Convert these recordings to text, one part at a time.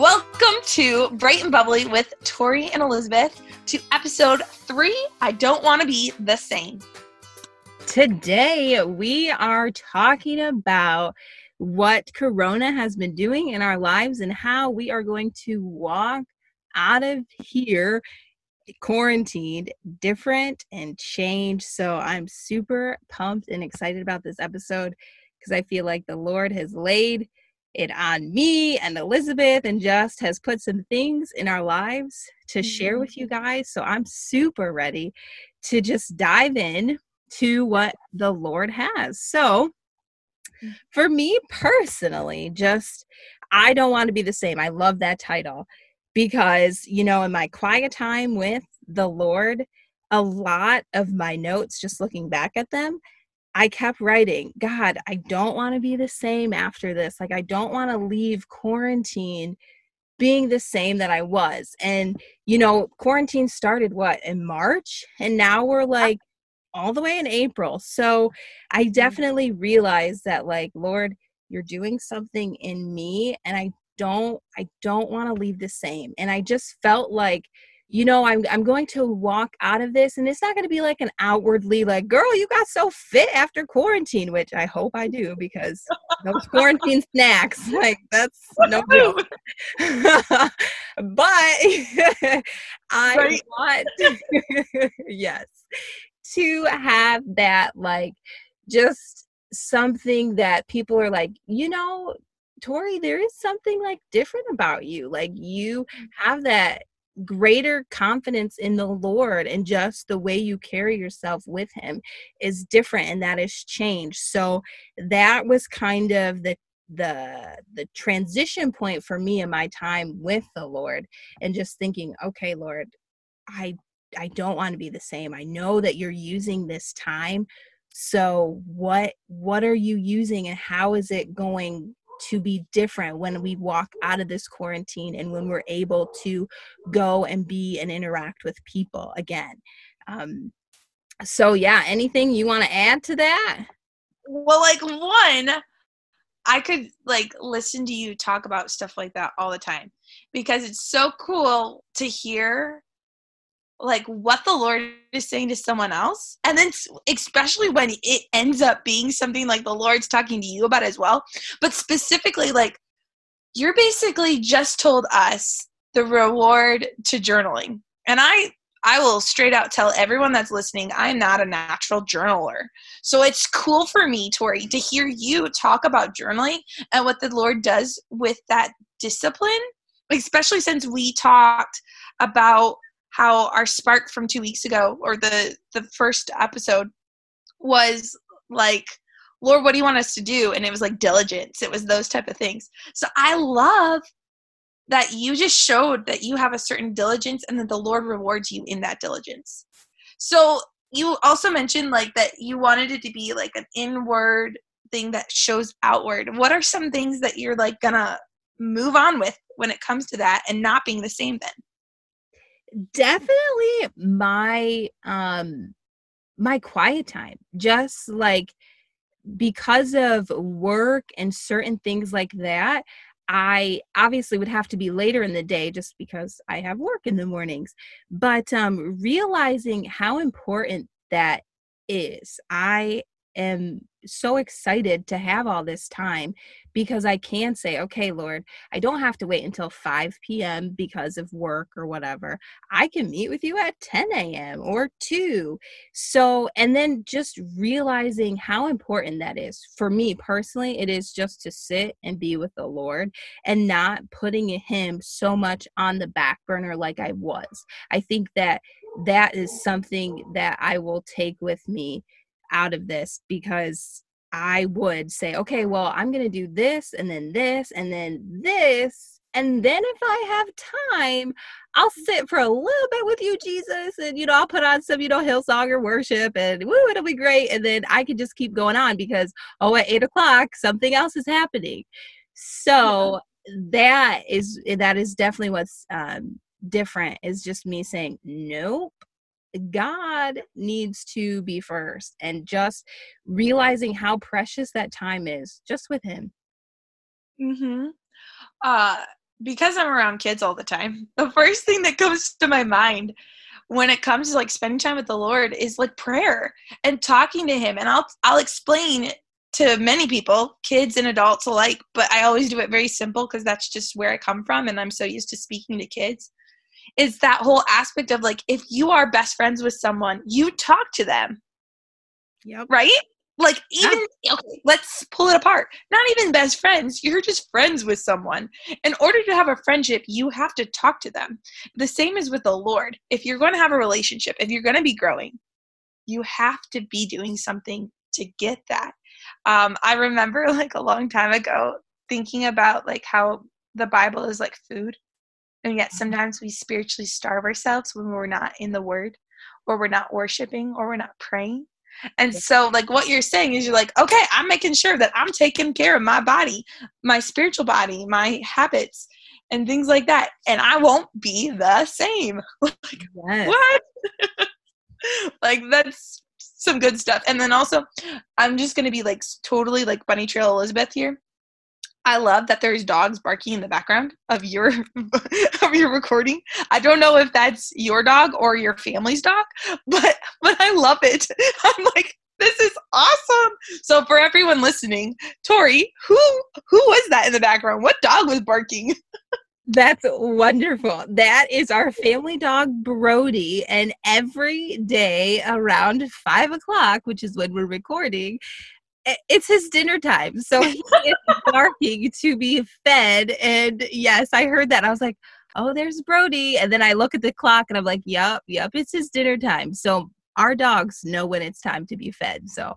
Welcome to Bright and Bubbly with Tori and Elizabeth to episode three. I don't want to be the same. Today, we are talking about what Corona has been doing in our lives and how we are going to walk out of here quarantined different and change. So I'm super pumped and excited about this episode because I feel like the Lord has laid it on me and Elizabeth and just has put some things in our lives to share with you Mm-hmm. guys. So I'm super ready to just dive in to what the Lord has. So for me personally, just I don't want to be the same. I love that title because, you know, in my quiet time with the Lord, a lot of my notes, just looking back at them, I kept writing, God, I don't want to be the same after this. Like, I don't want to leave quarantine being the same that I was. And, you know, quarantine started what in March? And now we're like all the way in April. So I mm-hmm. definitely realized that, like, Lord, you're doing something in me and I don't I don't want to leave the same. And I just felt like you know, I'm I'm going to walk out of this and it's not going to be like an outwardly like, girl, you got so fit after quarantine, which I hope I do because those quarantine snacks, like that's no joke. but I Right. want yes to have that like just something that people are like, you know, Tori, there is something like different about you. Like you mm. have that greater confidence in the Lord and just the way you carry yourself with him is different and that has changed. So that was kind of the the the transition point for me in my time with the Lord and just thinking, okay, Lord, I I don't want to be the same. I know that you're using this time. So what what are you using and how is it going to be different when we walk out of this quarantine and when we're able to go and be and interact with people again? Um so yeah, anything you want to add to that? Well, like one, I could like listen to you talk about stuff like that all the time because it's so cool to hear like what the Lord is saying to someone else. And then especially when it ends up being something like the Lord's talking to you about as well. But specifically like you're basically just told us the reward to journaling. And I I will straight out tell everyone that's listening, I'm not a natural journaler. So it's cool for me, Tori, to hear you talk about journaling and what the Lord does with that discipline, especially since we talked about how our spark from two weeks ago or the the first episode was like lord what do you want us to do? And it was like diligence. It was those type of things. So i love that you just showed that you have a certain diligence and that the lord rewards you in that diligence. So you also mentioned like that you wanted it to be like an inward thing that shows outward. What are some things that you're like gonna move on with when it comes to that and not being the same then definitely my um my quiet time just like because of work and certain things like that i obviously would have to be later in the day just because i have work in the mornings. But um realizing how important that is i am so excited to have all this time because i can say okay lord i don't have to wait until 5 p.m because of work or whatever I can meet with you at 10 a.m. or 2. So, and then just realizing how important that is. For me personally, it is just to sit and be with the Lord and not putting Him so much on the back burner like I was. I think that that is something that I will take with me out of this because I would say, okay, well, I'm going to do this and then this and then this. And then if I have time, I'll sit for a little bit with you, Jesus, and you know, I'll put on some, you know, Hillsong or worship, and woo, it'll be great. And then I can just keep going on because oh, at eight o'clock, something else is happening. So that is that is definitely what's um, different. Is just me saying nope. God needs to be first, and just realizing how precious that time is just with Him. Mm-hmm. Uh, because I'm around kids all the time, the first thing that comes to my mind when it comes to like spending time with the Lord is like prayer and talking to him and I'll I'll explain to many people, kids and adults alike, but I always do it very simple because that's just where I come from and I'm so used to speaking to kids. Is that whole aspect of like if you are best friends with someone, you talk to them. Yep. Right? Like even yeah. okay, let's pull it apart. Not even best friends, you're just friends with someone. In order to have a friendship, you have to talk to them. The same is with the Lord. If you're going to have a relationship, if you're going to be growing, you have to be doing something to get that. Um, I remember like a long time ago thinking about like how the Bible is like food, and yet sometimes we spiritually starve ourselves when we're not in the Word, or we're not worshiping, or we're not praying. And so, like, what you're saying is, you're like, okay, I'm making sure that I'm taking care of my body, my spiritual body, my habits, and things like that. And I won't be the same. like, yes. what? like, that's some good stuff. And then also, I'm just going to be like totally like Bunny Trail Elizabeth here. I love that there's dogs barking in the background of your of your recording. I don't know if that's your dog or your family's dog, but but I love it. I'm like this is awesome. So for everyone listening, Tori, who who was that in the background? What dog was barking? That's wonderful. That is our family dog, Brody. And every day around five o'clock, which is when we're recording, it's his dinner time. So he is barking to be fed. And yes, I heard that. I was like, oh, there's Brody. And then I look at the clock and I'm like, yep, yep, it's his dinner time. So our dogs know when it's time to be fed. So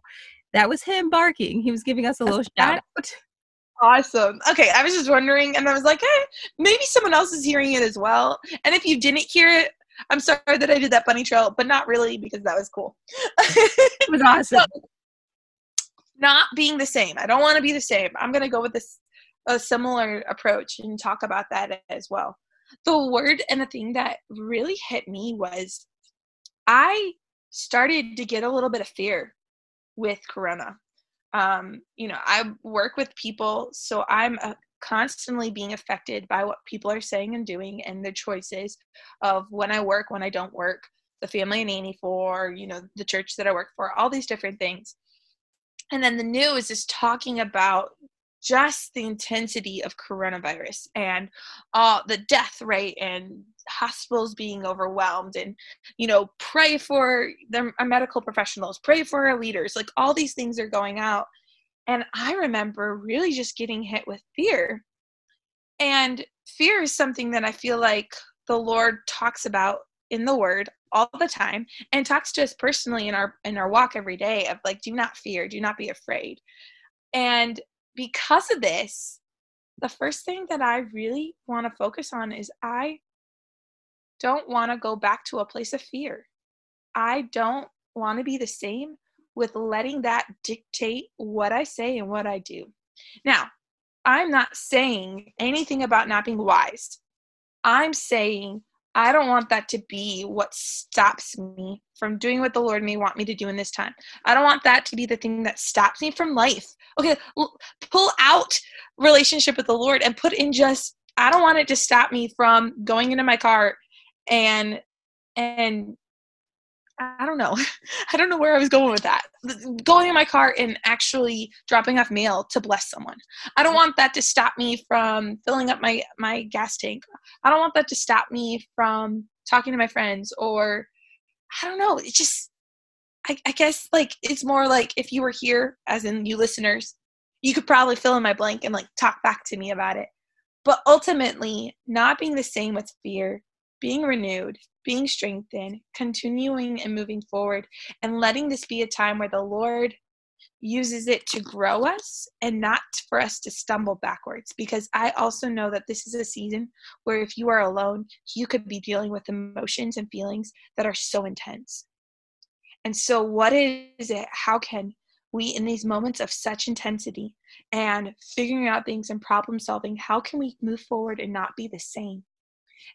that was him barking. He was giving us a little shout out. Awesome. Okay, I was just wondering, and I was like, hey, maybe someone else is hearing it as well. And if you didn't hear it, I'm sorry that I did that bunny trail, but not really because that was cool. it was awesome. So, not being the same. I don't want to be the same. I'm going to go with this a similar approach and talk about that as well. The word and the thing that really hit me was I started to get a little bit of fear with corona. Um, you know, I work with people, so I'm uh, constantly being affected by what people are saying and doing and their choices of when I work, when I don't work, the family I nanny for, you know, the church that I work for, all these different things and then the news is talking about just the intensity of coronavirus and uh, the death rate and hospitals being overwhelmed and you know pray for the medical professionals pray for our leaders like all these things are going out. And i remember really just getting hit with fear. And fear is something that i feel like the lord talks about in the word all the time and talks to us personally in our in our walk every day of like do not fear do not be afraid. And because of this the first thing that i really want to focus on is i don't want to go back to a place of fear. I don't want to be the same with letting that dictate what i say and what i do. Now i'm not saying anything about not being wise. I'm saying I don't want that to be what stops me from doing what the Lord may want me to do in this time. I don't want that to be the thing that stops me from life. Okay, l- pull out relationship with the Lord and put in just I don't want it to stop me from going into my car and and I don't know. I don't know where I was going with that. Going in my car and actually dropping off mail to bless someone. I don't want that to stop me from filling up my my gas tank. I don't want that to stop me from talking to my friends or I don't know. It just I, I guess like it's more like if you were here, as in you listeners, you could probably fill in my blank and like talk back to me about it. But ultimately, not being the same with fear, being renewed, being strengthened, continuing and moving forward, and letting this be a time where the Lord uses it to grow us and not for us to stumble backwards. Because I also know that this is a season where if you are alone, you could be dealing with emotions and feelings that are so intense. And so, what is it? How can we, in these moments of such intensity and figuring out things and problem solving, how can we move forward and not be the same?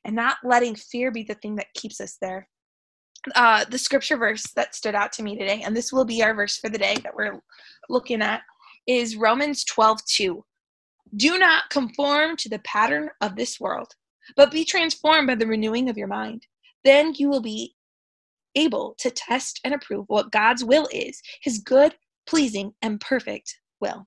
And not letting fear be the thing that keeps us there. Uh, the scripture verse that stood out to me today, and this will be our verse for the day that we're looking at, is Romans 12 2. Do not conform to the pattern of this world, but be transformed by the renewing of your mind. Then you will be able to test and approve what God's will is, his good, pleasing, and perfect will.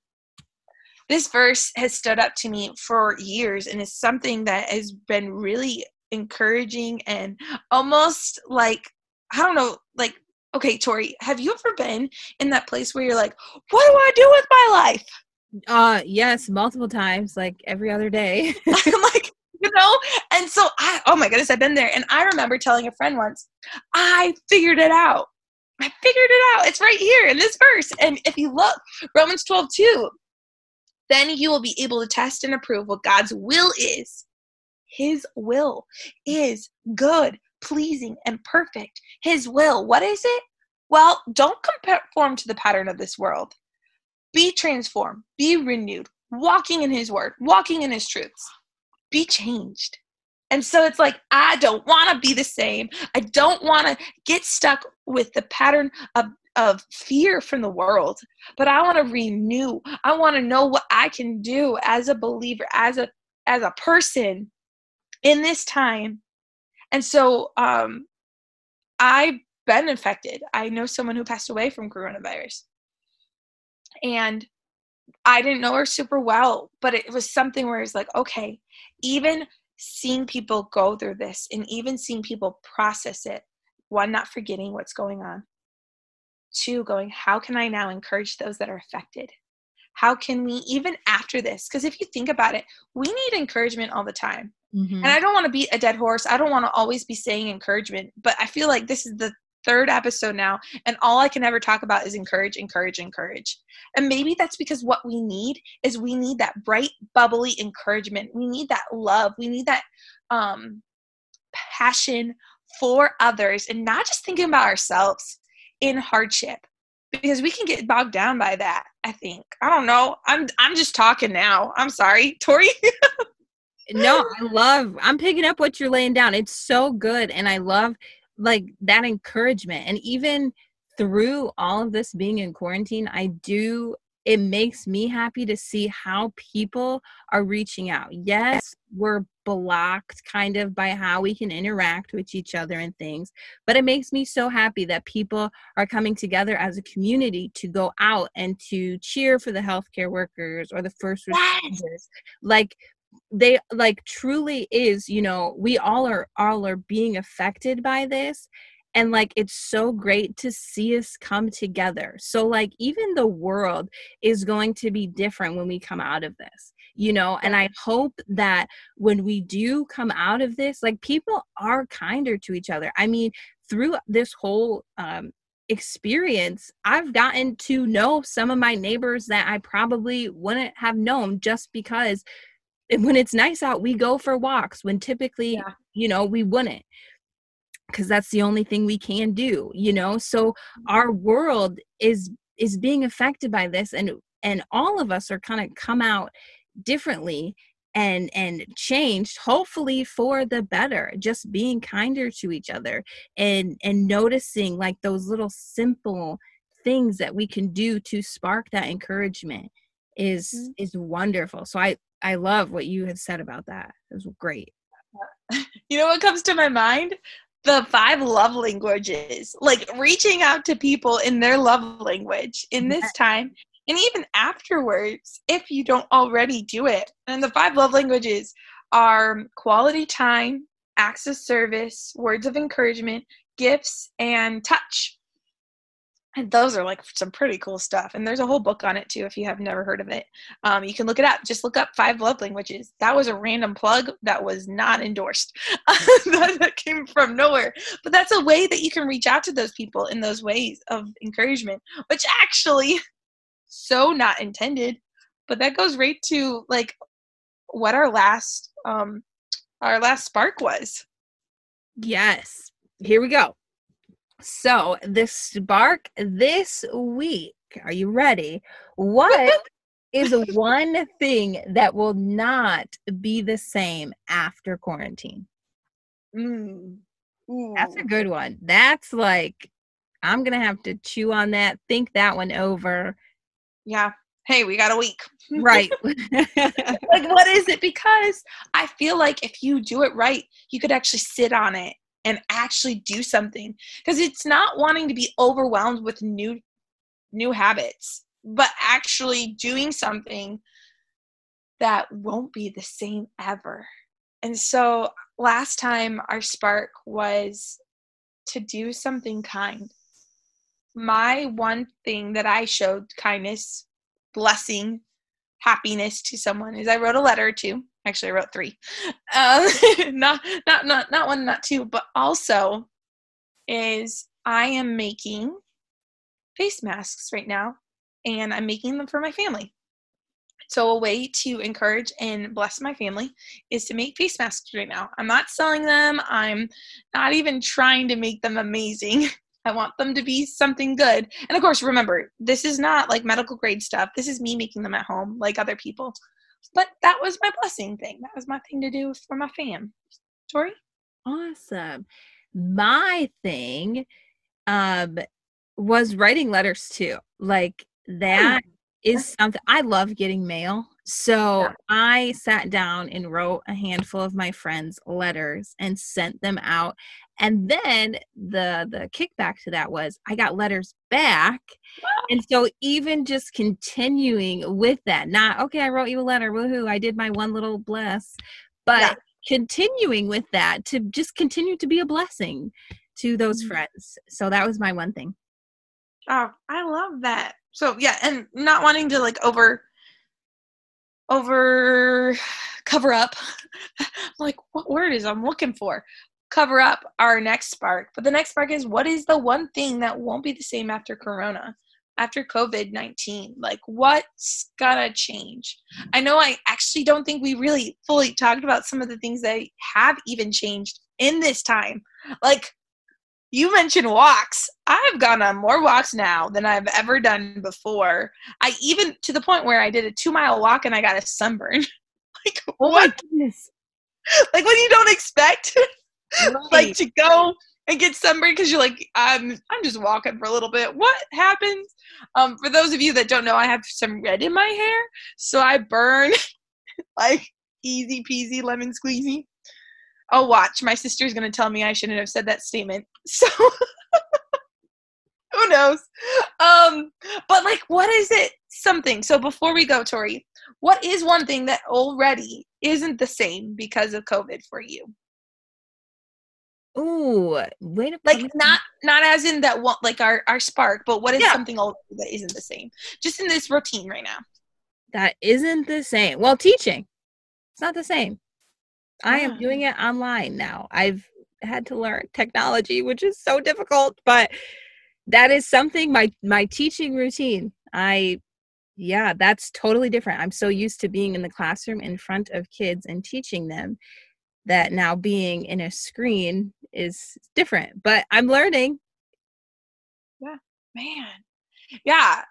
This verse has stood up to me for years and is something that has been really encouraging and almost like, I don't know, like, okay, Tori, have you ever been in that place where you're like, what do I do with my life? Uh yes, multiple times, like every other day. I'm like, you know? And so I, oh my goodness, I've been there. And I remember telling a friend once, I figured it out. I figured it out. It's right here in this verse. And if you look, Romans 12, 2, then you will be able to test and approve what God's will is. His will is good, pleasing, and perfect. His will, what is it? Well, don't conform to the pattern of this world. Be transformed, be renewed, walking in His word, walking in His truths. Be changed. And so it's like, I don't want to be the same. I don't want to get stuck with the pattern of, of fear from the world, but I want to renew. I want to know what I can do as a believer, as a as a person in this time. And so um I've been infected. I know someone who passed away from coronavirus. And I didn't know her super well, but it was something where it's like, okay, even seeing people go through this and even seeing people process it, one, not forgetting what's going on, two, going, how can I now encourage those that are affected? How can we, even after this, because if you think about it, we need encouragement all the time. Mm-hmm. And I don't want to beat a dead horse. I don't want to always be saying encouragement, but I feel like this is the third episode now, and all I can ever talk about is encourage, encourage, encourage. And maybe that's because what we need is we need that bright, bubbly encouragement. We need that love. We need that um, passion for others and not just thinking about ourselves in hardship because we can get bogged down by that i think. I don't know. I'm i'm just talking now. I'm sorry. Tori? No i love i'm picking up what you're laying down. It's so good and i love like that encouragement. And even through all of this being in quarantine i do it makes me happy to see how people are reaching out yes we're blocked kind of by how we can interact with each other and things but it makes me so happy that people are coming together as a community to go out and to cheer for the healthcare workers or the first responders yes. like they like truly is you know we all are all are being affected by this and like it's so great to see us come together. So like even the world is going to be different when we come out of this you know? And i hope that when we do come out of this like people are kinder to each other. I mean through this whole um experience, I've gotten to know some of my neighbors that I probably wouldn't have known just because when it's nice out, we go for walks when typically, yeah. you know, we wouldn't because that's the only thing we can do, you know? So our world is is being affected by this and and all of us are kind of come out differently and and changed hopefully for the better just being kinder to each other and and noticing like those little simple things that we can do to spark that encouragement is mm-hmm. is wonderful so i I love what you had said about that. It was great. You know what comes to my mind? The five love languages. Like reaching out to people in their love language in this time and even afterwards if you don't already do it. And the five love languages are quality time, acts of service, words of encouragement, gifts, and touch and those are like some pretty cool stuff and there's a whole book on it too if you have never heard of it. Um, you can look it up. Just look up five love languages. That was a random plug that was not endorsed. That, that came from nowhere. But that's a way that you can reach out to those people in those ways of encouragement which actually so not intended but that goes right to like what our last um our last spark was. Yes. Here we go so, the spark this week, are you ready? What is one thing that will not be the same after quarantine? Mm. That's a good one. That's like, I'm going to have to chew on that, think that one over. Yeah. hey, we got a week. right. like, what is it? Because I feel like if you do it right, you could actually sit on it and actually do something. Because it's not wanting to be overwhelmed with new new habits, but actually doing something that won't be the same ever. And so last time our spark was to do something kind. My one thing that I showed kindness, blessing, happiness to someone is I wrote a letter to. Actually, I wrote three. Uh, not not not not one, not two, but also is I am making face masks right now, and I'm making them for my family. So, a way to encourage and bless my family is to make face masks right now. I'm not selling them, I'm not even trying to make them amazing. I want them to be something good. And of course, remember, this is not like medical grade stuff. This is me making them at home like other people. But that was my blessing thing. That was my thing to do for my fam. Tori? Awesome. My thing um was writing letters too. Like that is something I love getting mail. So yeah. I sat down and wrote a handful of my friends letters and sent them out. And then the the kickback to that was I got letters back. And so even just continuing with that, not okay, I wrote you a letter, woohoo, I did my one little bless, but yeah. continuing with that to just continue to be a blessing to those mm-hmm. friends. So that was my one thing. Oh, I love that. So yeah, and not wanting to like over over cover up like what word is I'm looking for? Cover up our next spark. But the next spark is what is the one thing that won't be the same after corona? After COVID 19? Like, what's gonna change? I know I actually don't think we really fully talked about some of the things that have even changed in this time. Like, you mentioned walks. I've gone on more walks now than I've ever done before. I even to the point where I did a two mile walk and I got a sunburn. like oh what? Like when you don't expect, right. like to go and get sunburned because you're like, I'm I'm just walking for a little bit. What happens? Um, for those of you that don't know, I have some red in my hair, so I burn like easy peasy lemon squeezy. Oh, watch. My sister's going to tell me I shouldn't have said that statement. So who knows? Um, but like, what is it? Something. So before we go, Tori, what is one thing that already isn't the same because of COVID for you? Ooh, wait a minute. like not not as in that one like our our spark, but what is yeah. something that isn't the same? Just in this routine right now. That isn't the same. Well, teaching. It's not the same. I am doing it online now. I've had to learn technology, which is so difficult, but that is something my my teaching routine. I yeah, that's totally different. I'm so used to being in the classroom in front of kids and teaching them that now being in a screen is different, but I'm learning. Yeah, man. Yeah,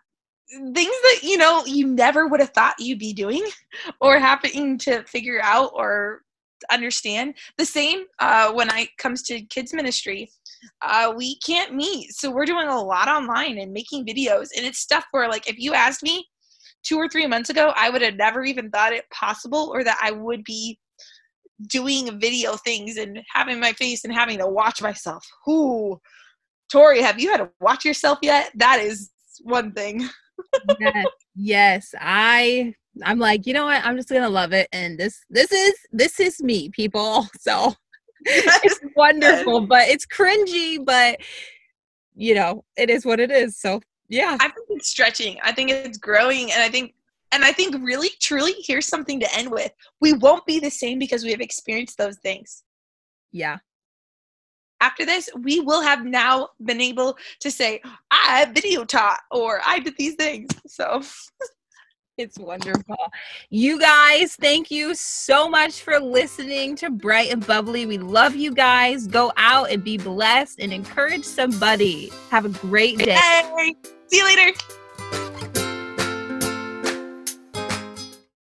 things that you know you never would have thought you'd be doing or having to figure out or understand. The same uh, when it comes to kids ministry. Uh, we can't meet, so we're doing a lot online and making videos. And it's stuff where, like, if you asked me two or three months ago, I would have never even thought it possible or that I would be doing video things and having my face and having to watch myself. Who, Tori, have you had to watch yourself yet? That is one thing. yes, yes, I I'm like, you know what? I'm just gonna love it, and this this is this is me, people. So it's wonderful, but it's cringy, but you know, it is what it is. So yeah, I think it's stretching. I think it's growing, and I think and I think really truly here's something to end with. We won't be the same because we have experienced those things. Yeah. After this, we will have now been able to say, I video taught or I did these things. So It's wonderful. You guys, thank you so much for listening to Bright and Bubbly. We love you guys. Go out and be blessed and encourage somebody. Have a great day. See you later.